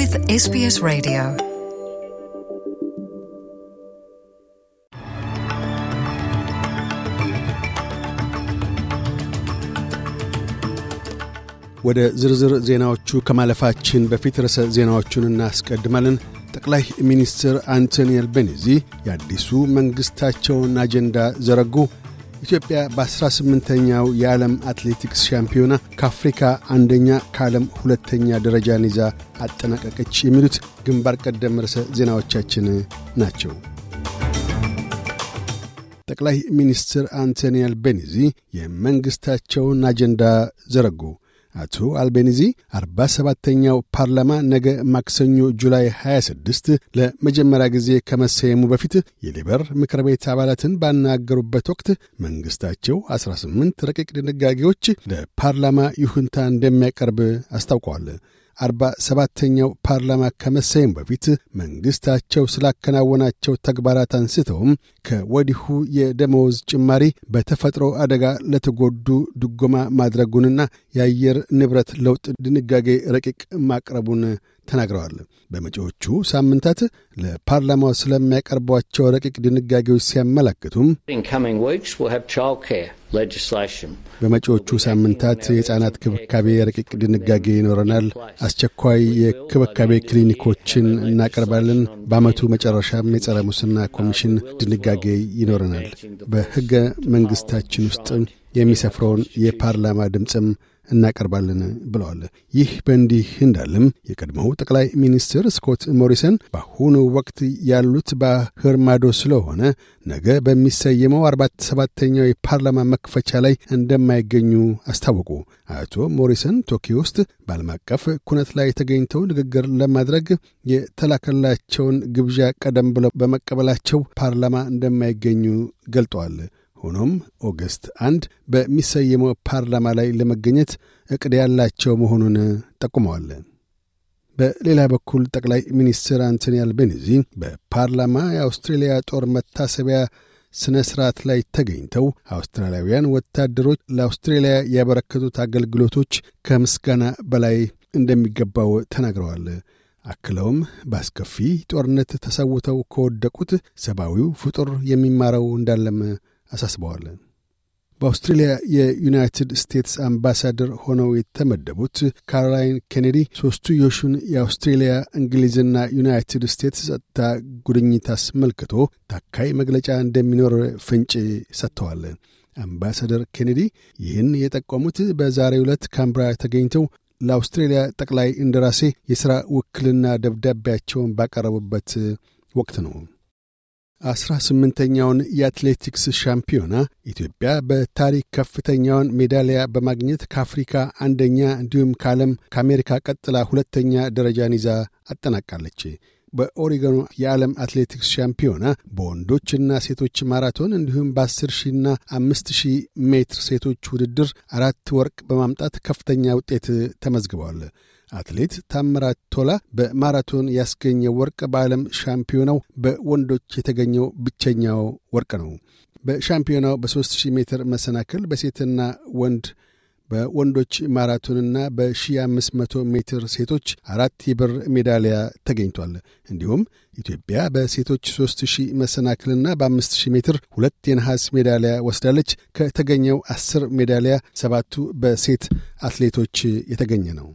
with SBS Radio. ወደ ዝርዝር ዜናዎቹ ከማለፋችን በፊት ርዕሰ ዜናዎቹን እናስቀድማለን። ጠቅላይ ሚኒስትር አንቶኒ አልቤኒዚ የአዲሱ መንግሥታቸውን አጀንዳ ዘረጉ። ኢትዮጵያ በ18ኛው የዓለም አትሌቲክስ ሻምፒዮና ከአፍሪካ አንደኛ ከዓለም ሁለተኛ ደረጃን ይዛ አጠናቀቀች። የሚሉት ግንባር ቀደም ርዕሰ ዜናዎቻችን ናቸው። ጠቅላይ ሚኒስትር አንቶኒ አልቤኒዚ የመንግሥታቸውን አጀንዳ ዘረጉ። አቶ አልቤኒዚ አርባ ሰባተኛው ፓርላማ ነገ ማክሰኞ ጁላይ 26 ለመጀመሪያ ጊዜ ከመሰየሙ በፊት የሌበር ምክር ቤት አባላትን ባናገሩበት ወቅት መንግሥታቸው 18 ረቂቅ ድንጋጌዎች ለፓርላማ ይሁንታ እንደሚያቀርብ አስታውቀዋል። አርባ ሰባተኛው ፓርላማ ከመሰየሙ በፊት መንግሥታቸው ስላከናወናቸው ተግባራት አንስተውም ከወዲሁ የደመወዝ ጭማሪ፣ በተፈጥሮ አደጋ ለተጎዱ ድጎማ ማድረጉንና የአየር ንብረት ለውጥ ድንጋጌ ረቂቅ ማቅረቡን ተናግረዋል። በመጪዎቹ ሳምንታት ለፓርላማው ስለሚያቀርቧቸው ረቂቅ ድንጋጌዎች ሲያመላክቱም በመጪዎቹ ሳምንታት የሕፃናት ክብካቤ ረቂቅ ድንጋጌ ይኖረናል። አስቸኳይ የክብካቤ ክሊኒኮችን እናቀርባለን። በዓመቱ መጨረሻም የጸረ ሙስና ኮሚሽን ድንጋጌ ይኖረናል። በሕገ መንግሥታችን ውስጥ የሚሰፍረውን የፓርላማ ድምፅም እናቀርባለን ብለዋል። ይህ በእንዲህ እንዳለም የቀድሞው ጠቅላይ ሚኒስትር ስኮት ሞሪሰን በአሁኑ ወቅት ያሉት ባህር ማዶ ስለሆነ ነገ በሚሰየመው አርባ ሰባተኛው የፓርላማ መክፈቻ ላይ እንደማይገኙ አስታወቁ። አቶ ሞሪሰን ቶኪዮ ውስጥ በዓለም አቀፍ ኩነት ላይ ተገኝተው ንግግር ለማድረግ የተላከላቸውን ግብዣ ቀደም ብለው በመቀበላቸው ፓርላማ እንደማይገኙ ገልጠዋል። ሆኖም ኦገስት አንድ በሚሰየመው ፓርላማ ላይ ለመገኘት ዕቅድ ያላቸው መሆኑን ጠቁመዋል። በሌላ በኩል ጠቅላይ ሚኒስትር አንቶኒ አልቤኒዚ በፓርላማ የአውስትሬልያ ጦር መታሰቢያ ሥነ ሥርዓት ላይ ተገኝተው አውስትራሊያውያን ወታደሮች ለአውስትሬልያ ያበረከቱት አገልግሎቶች ከምስጋና በላይ እንደሚገባው ተናግረዋል። አክለውም በአስከፊ ጦርነት ተሰውተው ከወደቁት ሰብአዊው ፍጡር የሚማረው እንዳለም አሳስበዋል። በአውስትሬልያ የዩናይትድ ስቴትስ አምባሳደር ሆነው የተመደቡት ካሮላይን ኬኔዲ ሦስትዮሹን የአውስትሬልያ እንግሊዝና ዩናይትድ ስቴትስ ጸጥታ ጉድኝት አስመልክቶ ታካይ መግለጫ እንደሚኖር ፍንጭ ሰጥተዋል። አምባሳደር ኬኔዲ ይህን የጠቆሙት በዛሬው ዕለት ካምብራ ተገኝተው ለአውስትሬልያ ጠቅላይ እንደራሴ የሥራ ውክልና ደብዳቤያቸውን ባቀረቡበት ወቅት ነው። አስራ ስምንተኛውን የአትሌቲክስ ሻምፒዮና ኢትዮጵያ በታሪክ ከፍተኛውን ሜዳሊያ በማግኘት ከአፍሪካ አንደኛ እንዲሁም ከዓለም ከአሜሪካ ቀጥላ ሁለተኛ ደረጃን ይዛ አጠናቃለች። በኦሪገኑ የዓለም አትሌቲክስ ሻምፒዮና በወንዶችና ሴቶች ማራቶን እንዲሁም በ10 ሺና አምስት ሺህ ሜትር ሴቶች ውድድር አራት ወርቅ በማምጣት ከፍተኛ ውጤት ተመዝግበዋል። አትሌት ታምራት ቶላ በማራቶን ያስገኘው ወርቅ በዓለም ሻምፒዮናው በወንዶች የተገኘው ብቸኛው ወርቅ ነው። በሻምፒዮናው በ3000 ሜትር መሰናክል በሴትና ወንድ በወንዶች ማራቶንና በ1500 ሜትር ሴቶች አራት የብር ሜዳሊያ ተገኝቷል። እንዲሁም ኢትዮጵያ በሴቶች 3000 መሰናክልና በ5000 ሜትር ሁለት የነሐስ ሜዳሊያ ወስዳለች። ከተገኘው አስር ሜዳሊያ ሰባቱ በሴት አትሌቶች የተገኘ ነው።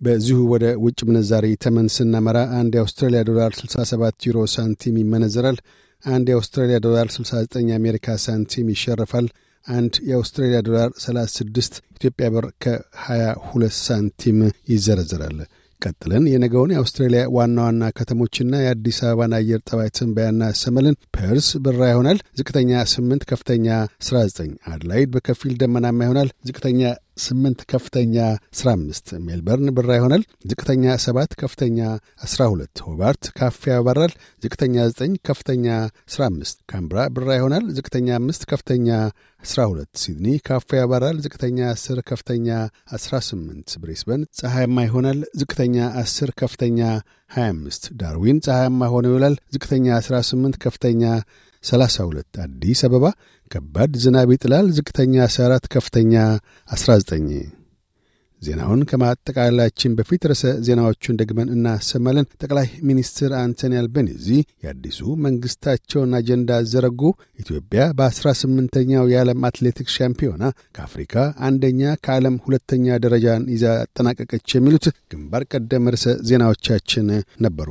በዚሁ ወደ ውጭ ምንዛሪ ተመን ስናመራ አንድ የአውስትራሊያ ዶላር 67 ዩሮ ሳንቲም ይመነዘራል። አንድ የአውስትራሊያ ዶላር 69 የአሜሪካ ሳንቲም ይሸርፋል። አንድ የአውስትራሊያ ዶላር 36 ኢትዮጵያ ብር ከ22 ሳንቲም ይዘረዘራል። ቀጥለን የነገውን የአውስትራሊያ ዋና ዋና ከተሞችና የአዲስ አበባን አየር ጠባይ ትንበያ እናሰማለን። ፐርስ ብራ ይሆናል። ዝቅተኛ 8፣ ከፍተኛ 19። አድላይድ በከፊል ደመናማ ይሆናል። ዝቅተኛ 8 ከፍተኛ 15። ሜልበርን ብራ ይሆናል። ዝቅተኛ 7 ከፍተኛ 12። ሆባርት ካፊያ ያበራል። ዝቅተኛ 9 ከፍተኛ 15። ካምብራ ብራ ይሆናል። ዝቅተኛ 5 ከፍተኛ 12። ሲድኒ ካፊያ ያበራል። ዝቅተኛ 10 ከፍተኛ 18። ብሬስበን ፀሐያማ ይሆናል። ዝቅተኛ 10 ከፍተኛ 25። ዳርዊን ፀሐያማ ሆኖ ይውላል። ዝቅተኛ 18 ከፍተኛ 32 አዲስ አበባ ከባድ ዝናብ ይጥላል። ዝቅተኛ 14 ከፍተኛ 19 ዜናውን ከማጠቃላላችን በፊት ርዕሰ ዜናዎቹን ደግመን እናሰማለን። ጠቅላይ ሚኒስትር አንቶኒ አልቤኒዚ የአዲሱ መንግሥታቸውን አጀንዳ ዘረጉ። ኢትዮጵያ በ18ኛው የዓለም አትሌቲክስ ሻምፒዮና ከአፍሪካ አንደኛ ከዓለም ሁለተኛ ደረጃን ይዛ አጠናቀቀች። የሚሉት ግንባር ቀደም ርዕሰ ዜናዎቻችን ነበሩ።